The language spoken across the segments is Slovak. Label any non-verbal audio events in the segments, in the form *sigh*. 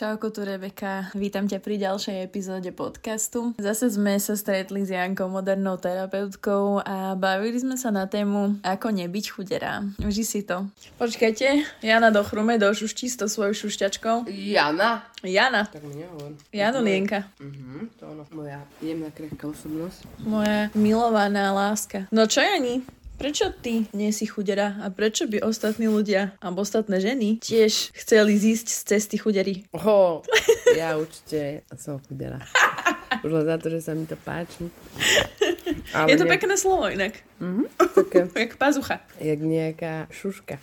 Čauko, tu Rebeka. Vítam ťa pri ďalšej epizóde podcastu. Zase sme sa stretli s Jankou, modernou terapeutkou a bavili sme sa na tému ako nebyť chudera. Uži si to. Počkajte, Jana do chrume do šuští s to svojou šušťačkou. Jana. Jana. Tak mi nehovor. Jano Lienka. Mhm, to ono. Moja jemná krehká osobnosť. Moja milovaná láska. No čo, Jani? Prečo ty nie si chudera a prečo by ostatní ľudia alebo ostatné ženy tiež chceli zísť z cesty chudery? Oho, ja určite som chudera. *laughs* Už len za to, že sa mi to páči. Ale Je to nejak... pekné slovo inak. Mhm, také. *laughs* Jak pazucha. Jak nejaká šuška.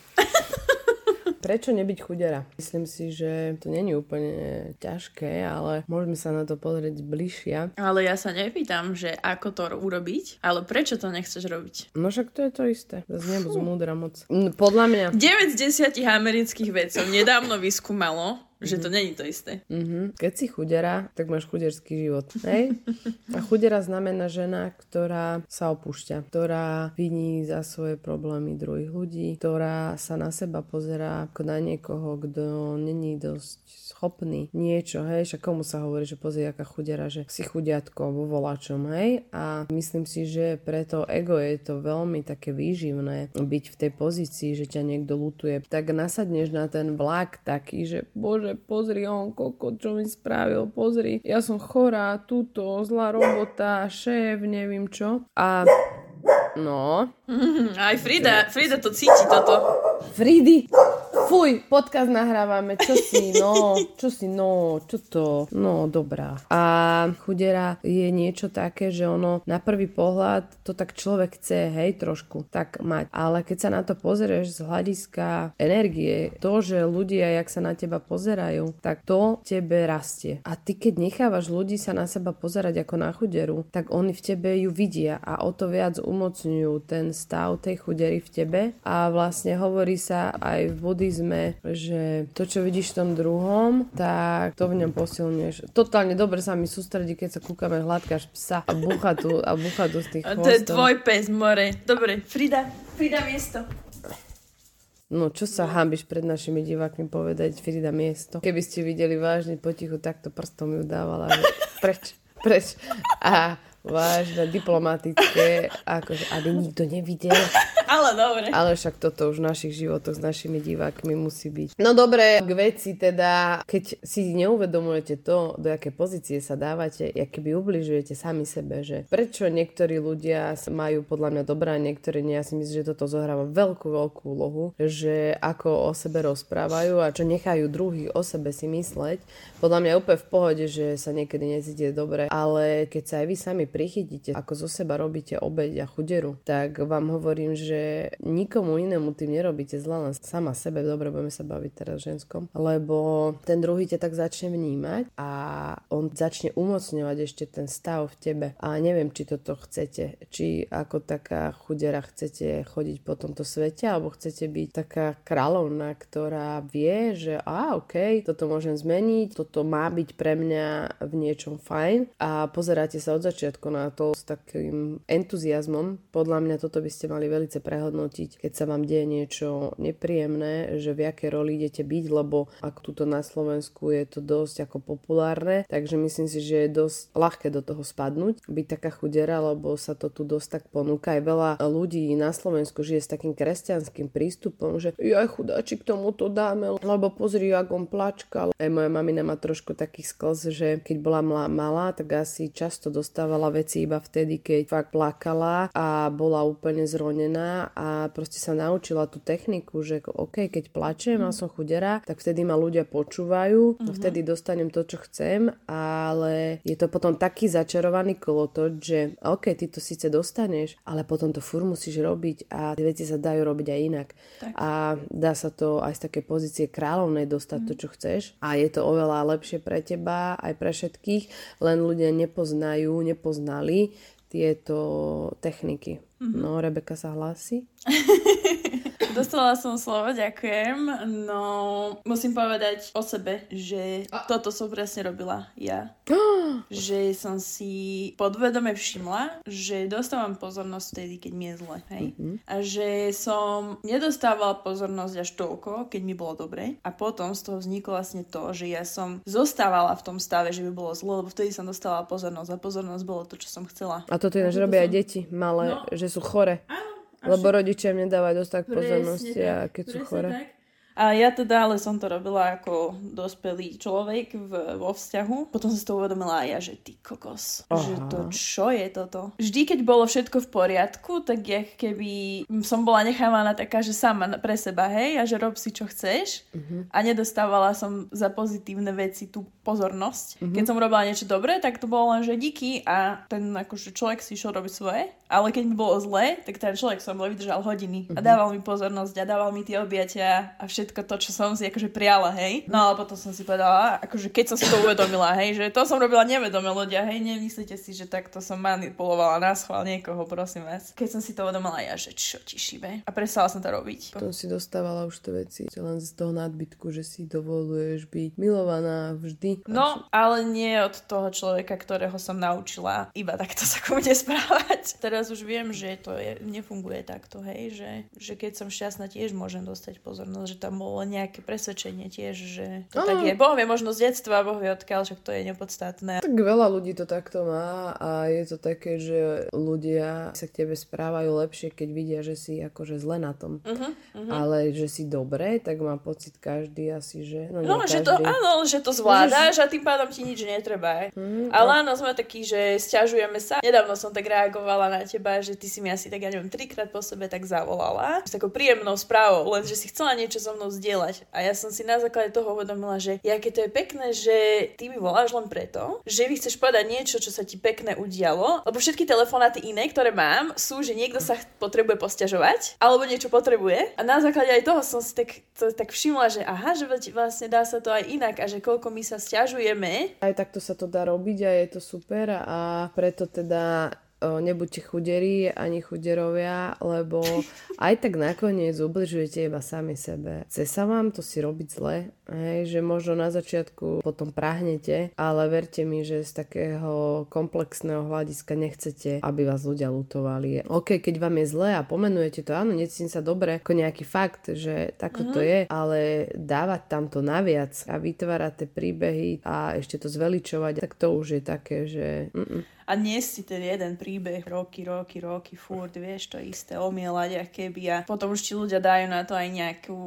Prečo nebyť chudera? Myslím si, že to není úplne ťažké, ale môžeme sa na to pozrieť bližšia. Ale ja sa nepýtam, že ako to urobiť, ale prečo to nechceš robiť? No však to je to isté. Zase nebudú múdra moc. Podľa mňa... 9 z 10 amerických vedcov nedávno vyskúmalo, že to není to isté. Mm-hmm. Keď si chudera, tak máš chuderský život. Hej? *laughs* A chudera znamená žena, ktorá sa opúšťa, ktorá viní za svoje problémy druhých ľudí, ktorá sa na seba pozerá ako na niekoho, kto není dosť schopný niečo, hej, však komu sa hovorí, že pozri, aká chudera, že si chudiatko vo volačom, hej, a myslím si, že preto ego je to veľmi také výživné byť v tej pozícii, že ťa niekto lutuje, tak nasadneš na ten vlak taký, že bože, že pozri on, koko, čo mi spravil, pozri, ja som chorá, tuto, zlá robota, šéf, neviem čo. A no. *laughs* Aj Frida, Frida to cíti toto. Fridy, fuj, podcast nahrávame, čo si, no, *laughs* čo si, no, čo to, no, dobrá. A chudera je niečo také, že ono na prvý pohľad to tak človek chce, hej, trošku tak mať. Ale keď sa na to pozrieš z hľadiska energie, to, že ľudia, jak sa na teba pozerajú, tak to tebe rastie. A ty, keď nechávaš ľudí sa na seba pozerať ako na chuderu, tak oni v tebe ju vidia a o to viac umocňujú ten stav tej chudery v tebe a vlastne hovorí sa aj v buddhizme, že to, čo vidíš v tom druhom, tak to v ňom posilňuješ. Totálne dobre sa mi sústredí, keď sa kúkame hladkáš psa a bucha tu, a bucha tu z tých chvostov. To je tvoj pes, more. Dobre, Frida, Frida miesto. No, čo sa hábiš pred našimi divákmi povedať, Frida miesto? Keby ste videli vážne potichu, takto prstom ju dávala. *laughs* Preč? Preč? A vážne, diplomatické, akože, aby nikto nevidel. Ale dobre. Ale však toto už v našich životoch s našimi divákmi musí byť. No dobre, k veci teda, keď si neuvedomujete to, do aké pozície sa dávate, keby ubližujete sami sebe, že prečo niektorí ľudia majú podľa mňa dobrá, niektorí nie, ja si myslím, že toto zohráva veľkú, veľkú úlohu, že ako o sebe rozprávajú a čo nechajú druhých o sebe si mysleť. Podľa mňa je úplne v pohode, že sa niekedy necítite dobre, ale keď sa aj vy sami prichytíte, ako zo seba robíte obeď a chuderu, tak vám hovorím, že že nikomu inému tým nerobíte zle, len sama sebe, dobre, budeme sa baviť teraz ženskom, lebo ten druhý ťa tak začne vnímať a on začne umocňovať ešte ten stav v tebe. A neviem, či toto chcete, či ako taká chudera chcete chodiť po tomto svete, alebo chcete byť taká kráľovna, ktorá vie, že a ok, toto môžem zmeniť, toto má byť pre mňa v niečom fajn a pozeráte sa od začiatku na to s takým entuziasmom. Podľa mňa toto by ste mali veľmi prehodnotiť, keď sa vám deje niečo nepríjemné, že v akej roli idete byť, lebo ak tuto na Slovensku je to dosť ako populárne, takže myslím si, že je dosť ľahké do toho spadnúť, byť taká chudera, lebo sa to tu dosť tak ponúka. Aj veľa ľudí na Slovensku žije s takým kresťanským prístupom, že ja chudáči k tomu to dáme, lebo pozri, ako on plačkal. Aj moja mamina má trošku taký sklz, že keď bola malá, tak asi často dostávala veci iba vtedy, keď fakt plakala a bola úplne zronená a proste sa naučila tú techniku, že OK, keď plačem a som chudera, tak vtedy ma ľudia počúvajú, uh-huh. vtedy dostanem to, čo chcem, ale je to potom taký začarovaný kolotoč, že OK, ty to síce dostaneš, ale potom to fur musíš robiť a tie veci sa dajú robiť aj inak. Tak. A dá sa to aj z také pozície kráľovnej dostať uh-huh. to, čo chceš a je to oveľa lepšie pre teba aj pre všetkých, len ľudia nepoznajú, nepoznali tieto techniky. Mm-hmm. No, Rebeka sa hlási. *laughs* Dostala som slovo, ďakujem. No, musím povedať o sebe, že toto som presne robila ja. *gasps* že som si podvedome všimla, že dostávam pozornosť vtedy, keď mi je zle. Hej? Mm-hmm. A že som nedostávala pozornosť až toľko, keď mi bolo dobre. A potom z toho vzniklo vlastne to, že ja som zostávala v tom stave, že by bolo zle, lebo vtedy som dostala pozornosť a pozornosť bolo to, čo som chcela. A toto ináč robia som... aj deti malé, no, že sú chore. Áno, lebo rodičia im nedávajú dosť tak pozornosti, a keď sú chore. Tak. A ja teda, ale som to robila ako dospelý človek v, vo vzťahu. Potom som si to uvedomila aj ja, že ty kokos, Aha. že to čo je toto? Vždy, keď bolo všetko v poriadku, tak ja keby som bola nechávaná taká, že sama pre seba, hej, a že rob si čo chceš. Uh-huh. A nedostávala som za pozitívne veci tú pozornosť. Uh-huh. Keď som robila niečo dobré, tak to bolo len, že díky a ten akože človek si išiel robiť svoje. Ale keď mi bolo zle, tak ten človek som vydržal hodiny uh-huh. a dával mi pozornosť a dával mi tie objatia a všetko všetko to, čo som si akože prijala, hej. No ale potom som si povedala, akože keď som si to uvedomila, hej, že to som robila nevedome ľudia, hej, nemyslíte si, že takto som manipulovala na schvál niekoho, prosím vás. Keď som si to uvedomila ja, že čo ti šibe. A prestala som to robiť. Potom si dostávala už tie veci, len z toho nadbytku, že si dovoluješ byť milovaná vždy. No, ale nie od toho človeka, ktorého som naučila iba takto sa ku mne správať. *laughs* Teraz už viem, že to je, nefunguje takto, hej, že, že keď som šťastná, tiež môžem dostať pozornosť, že tam bolo nejaké presvedčenie tiež, že to ano. tak je. Boh vie možno z detstva, Boh vie odkiaľ, však to je nepodstatné. Tak veľa ľudí to takto má a je to také, že ľudia sa k tebe správajú lepšie, keď vidia, že si akože zle na tom. Uh-huh, uh-huh. Ale že si dobre, tak má pocit každý asi, že... No, no že to, áno, že to zvládaš a tým pádom ti nič netreba. Uh-huh, Ale áno, sme takí, že stiažujeme sa. Nedávno som tak reagovala na teba, že ty si mi asi tak, ja neviem, trikrát po sebe tak zavolala. S takou príjemnou správou, len že si chcela niečo so mnou mnou zdieľať. A ja som si na základe toho uvedomila, že aké to je pekné, že ty mi voláš len preto, že vy chceš povedať niečo, čo sa ti pekné udialo, lebo všetky telefonáty iné, ktoré mám, sú, že niekto sa potrebuje posťažovať, alebo niečo potrebuje. A na základe aj toho som si tak, to, tak všimla, že aha, že vlastne dá sa to aj inak a že koľko my sa stiažujeme. Aj takto sa to dá robiť a je to super a preto teda nebuďte chuderi ani chuderovia, lebo aj tak nakoniec ubližujete iba sami sebe. Chce sa vám to si robiť zle, hej, že možno na začiatku potom prahnete, ale verte mi, že z takého komplexného hľadiska nechcete, aby vás ľudia lutovali. OK, keď vám je zle a pomenujete to, áno, necítim sa dobre, ako nejaký fakt, že takto to mhm. je, ale dávať tam to naviac a vytvárať tie príbehy a ešte to zveličovať, tak to už je také, že... Mm-mm a nie si ten jeden príbeh roky, roky, roky, furt, vieš, to isté omielať, a keby a potom už ti ľudia dajú na to aj nejakú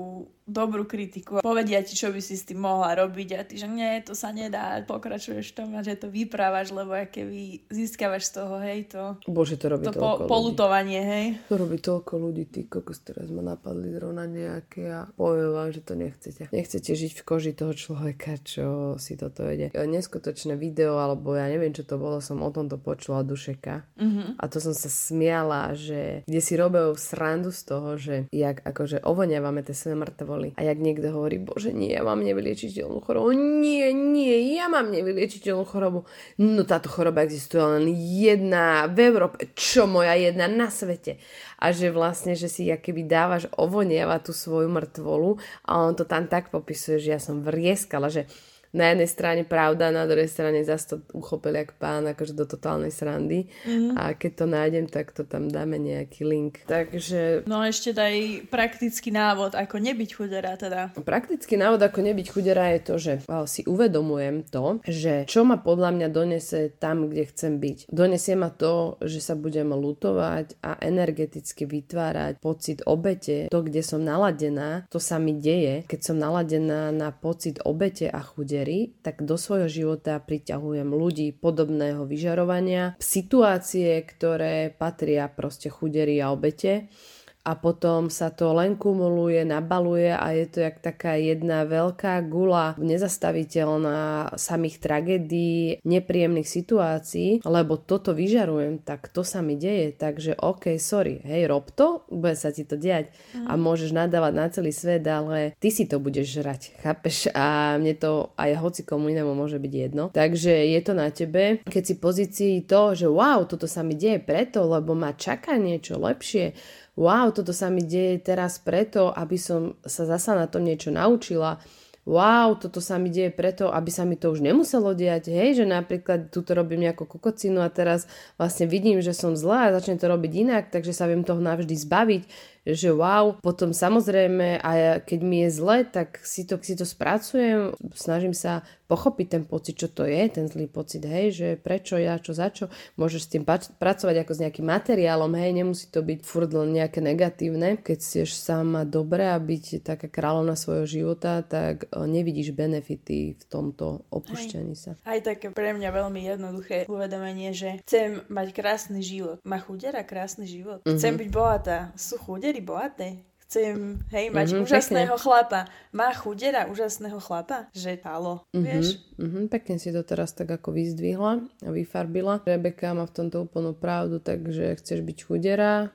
dobrú kritiku a povedia ti, čo by si s tým mohla robiť a ty, že nie, to sa nedá, pokračuješ v tom a že to vyprávaš, lebo keby získavaš z toho, hej, to... Bože, to robí to po, polutovanie, hej. To robí toľko ľudí, ty kokos, teraz ma napadli zrovna nejaké a poviem vám, že to nechcete. Nechcete žiť v koži toho človeka, čo si toto vede. Neskutočné video, alebo ja neviem, čo to bolo, som o tomto počula od Dušeka mm-hmm. a to som sa smiala, že kde si robil srandu z toho, že jak akože ovoniavame tie svoje mŕtvoly. A jak niekto hovorí, bože nie, ja mám nevyliečiteľnú chorobu. Nie, nie, ja mám nevyliečiteľnú chorobu. No táto choroba existuje len jedna v Európe. Čo moja jedna na svete? A že vlastne, že si keby dávaš ovonieva tú svoju mŕtvolu a on to tam tak popisuje, že ja som vrieskala, že na jednej strane pravda, na druhej strane zase to uchopil jak pán, akože do totálnej srandy. Mm-hmm. A keď to nájdem, tak to tam dáme nejaký link. Takže... No ešte daj praktický návod, ako nebyť chudera teda. Praktický návod, ako nebyť chudera je to, že si uvedomujem to, že čo ma podľa mňa donese tam, kde chcem byť. Donesie ma to, že sa budem lutovať a energeticky vytvárať pocit obete. To, kde som naladená, to sa mi deje. Keď som naladená na pocit obete a chude viery, tak do svojho života priťahujem ľudí podobného vyžarovania, situácie, ktoré patria proste chudery a obete a potom sa to len kumuluje, nabaluje a je to jak taká jedna veľká gula nezastaviteľná samých tragédií, nepríjemných situácií, lebo toto vyžarujem, tak to sa mi deje, takže ok, sorry, hej, rob to, bude sa ti to diať mm. a môžeš nadávať na celý svet, ale ty si to budeš žrať, chápeš? A mne to aj hoci komu inému môže byť jedno. Takže je to na tebe, keď si pozícii to, že wow, toto sa mi deje preto, lebo ma čaká niečo lepšie, wow, toto sa mi deje teraz preto, aby som sa zasa na tom niečo naučila, wow, toto sa mi deje preto, aby sa mi to už nemuselo diať, hej, že napríklad tuto robím nejakú kokocinu a teraz vlastne vidím, že som zlá a začnem to robiť inak, takže sa viem toho navždy zbaviť, že wow, potom samozrejme a keď mi je zle, tak si to, si to spracujem, snažím sa pochopiť ten pocit, čo to je, ten zlý pocit, hej, že prečo ja, čo za čo, môžeš s tým pracovať ako s nejakým materiálom, hej, nemusí to byť furt len nejaké negatívne. Keď sieš sama dobre a byť taká kráľovna svojho života, tak nevidíš benefity v tomto opúšťaní sa. Aj také pre mňa veľmi jednoduché uvedomenie, že chcem mať krásny život. Má chudera krásny život. Chcem mm-hmm. byť bohatá. Sú chuderi bohaté chcem, hej, mať mm-hmm, úžasného pekne. chlapa. Má chudera úžasného chlapa? Že halo, mm-hmm, vieš? Mm-hmm, pekne si to teraz tak ako vyzdvihla a vyfarbila. Rebeka má v tomto úplnú pravdu, takže chceš byť chudera,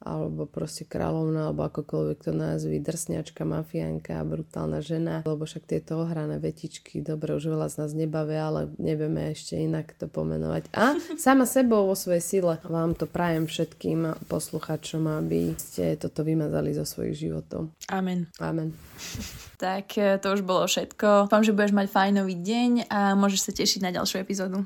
alebo proste kráľovna, alebo akokoľvek to názvy, drsňačka, mafiánka, brutálna žena, lebo však tieto ohrané vetičky, dobre, už veľa z nás nebavia, ale nevieme ešte inak to pomenovať. A sama sebou vo svojej sile vám to prajem všetkým posluchačom, aby ste toto vymazali zo svojich životov. Amen. Amen. *laughs* Tak e, to už bolo všetko. Dúfam, že budeš mať fajnový deň a môžeš sa tešiť na ďalšiu epizódu.